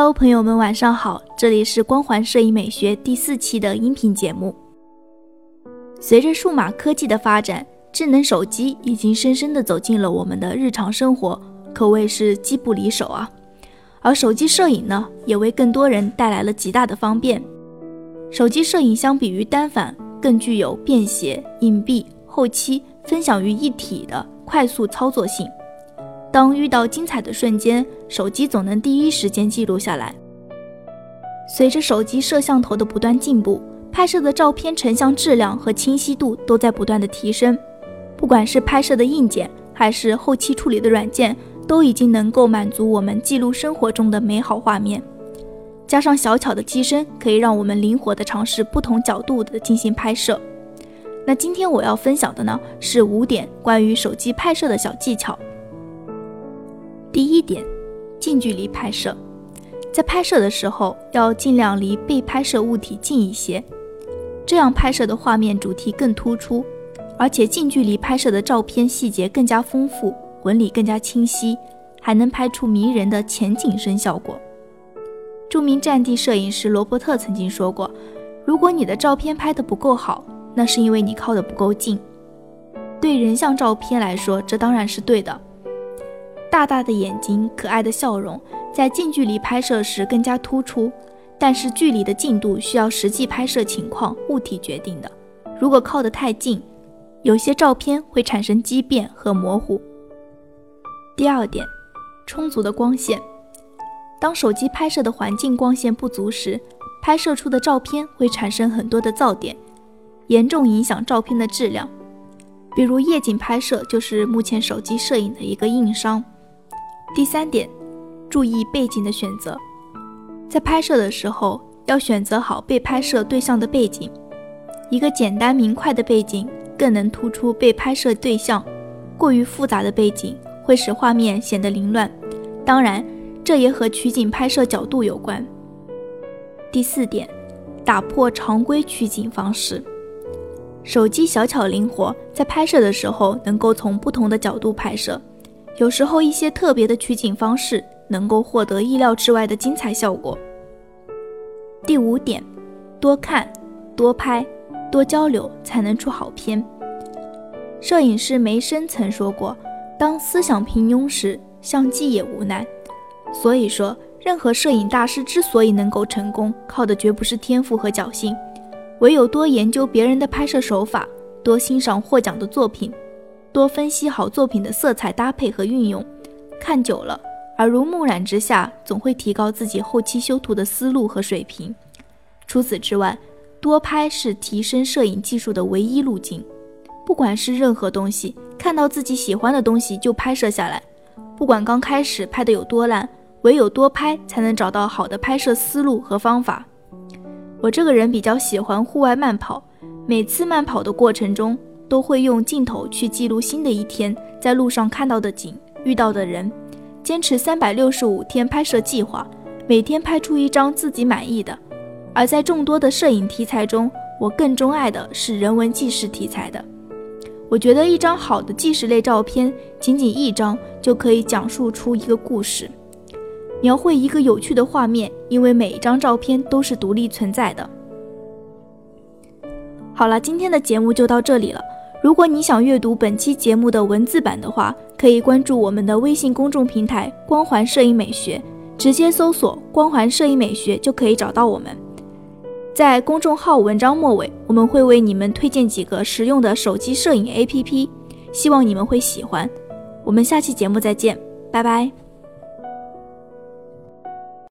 Hello，朋友们，晚上好，这里是光环摄影美学第四期的音频节目。随着数码科技的发展，智能手机已经深深地走进了我们的日常生活，可谓是机不离手啊。而手机摄影呢，也为更多人带来了极大的方便。手机摄影相比于单反，更具有便携、隐蔽、后期分享于一体的快速操作性。当遇到精彩的瞬间，手机总能第一时间记录下来。随着手机摄像头的不断进步，拍摄的照片成像质量和清晰度都在不断的提升。不管是拍摄的硬件，还是后期处理的软件，都已经能够满足我们记录生活中的美好画面。加上小巧的机身，可以让我们灵活的尝试不同角度的进行拍摄。那今天我要分享的呢，是五点关于手机拍摄的小技巧。第一点，近距离拍摄，在拍摄的时候要尽量离被拍摄物体近一些，这样拍摄的画面主题更突出，而且近距离拍摄的照片细节更加丰富，纹理更加清晰，还能拍出迷人的前景深效果。著名战地摄影师罗伯特曾经说过：“如果你的照片拍得不够好，那是因为你靠得不够近。”对人像照片来说，这当然是对的。大大的眼睛，可爱的笑容，在近距离拍摄时更加突出。但是距离的近度需要实际拍摄情况、物体决定的。如果靠得太近，有些照片会产生畸变和模糊。第二点，充足的光线。当手机拍摄的环境光线不足时，拍摄出的照片会产生很多的噪点，严重影响照片的质量。比如夜景拍摄就是目前手机摄影的一个硬伤。第三点，注意背景的选择，在拍摄的时候要选择好被拍摄对象的背景，一个简单明快的背景更能突出被拍摄对象，过于复杂的背景会使画面显得凌乱。当然，这也和取景拍摄角度有关。第四点，打破常规取景方式，手机小巧灵活，在拍摄的时候能够从不同的角度拍摄。有时候一些特别的取景方式能够获得意料之外的精彩效果。第五点，多看、多拍、多交流，才能出好片。摄影师梅森曾说过：“当思想平庸时，相机也无奈。”所以说，任何摄影大师之所以能够成功，靠的绝不是天赋和侥幸，唯有多研究别人的拍摄手法，多欣赏获奖的作品。多分析好作品的色彩搭配和运用，看久了，耳濡目染之下，总会提高自己后期修图的思路和水平。除此之外，多拍是提升摄影技术的唯一路径。不管是任何东西，看到自己喜欢的东西就拍摄下来。不管刚开始拍的有多烂，唯有多拍才能找到好的拍摄思路和方法。我这个人比较喜欢户外慢跑，每次慢跑的过程中。都会用镜头去记录新的一天在路上看到的景、遇到的人，坚持三百六十五天拍摄计划，每天拍出一张自己满意的。而在众多的摄影题材中，我更钟爱的是人文纪实题材的。我觉得一张好的纪实类照片，仅仅一张就可以讲述出一个故事，描绘一个有趣的画面，因为每一张照片都是独立存在的。好了，今天的节目就到这里了。如果你想阅读本期节目的文字版的话，可以关注我们的微信公众平台“光环摄影美学”，直接搜索“光环摄影美学”就可以找到我们。在公众号文章末尾，我们会为你们推荐几个实用的手机摄影 APP，希望你们会喜欢。我们下期节目再见，拜拜。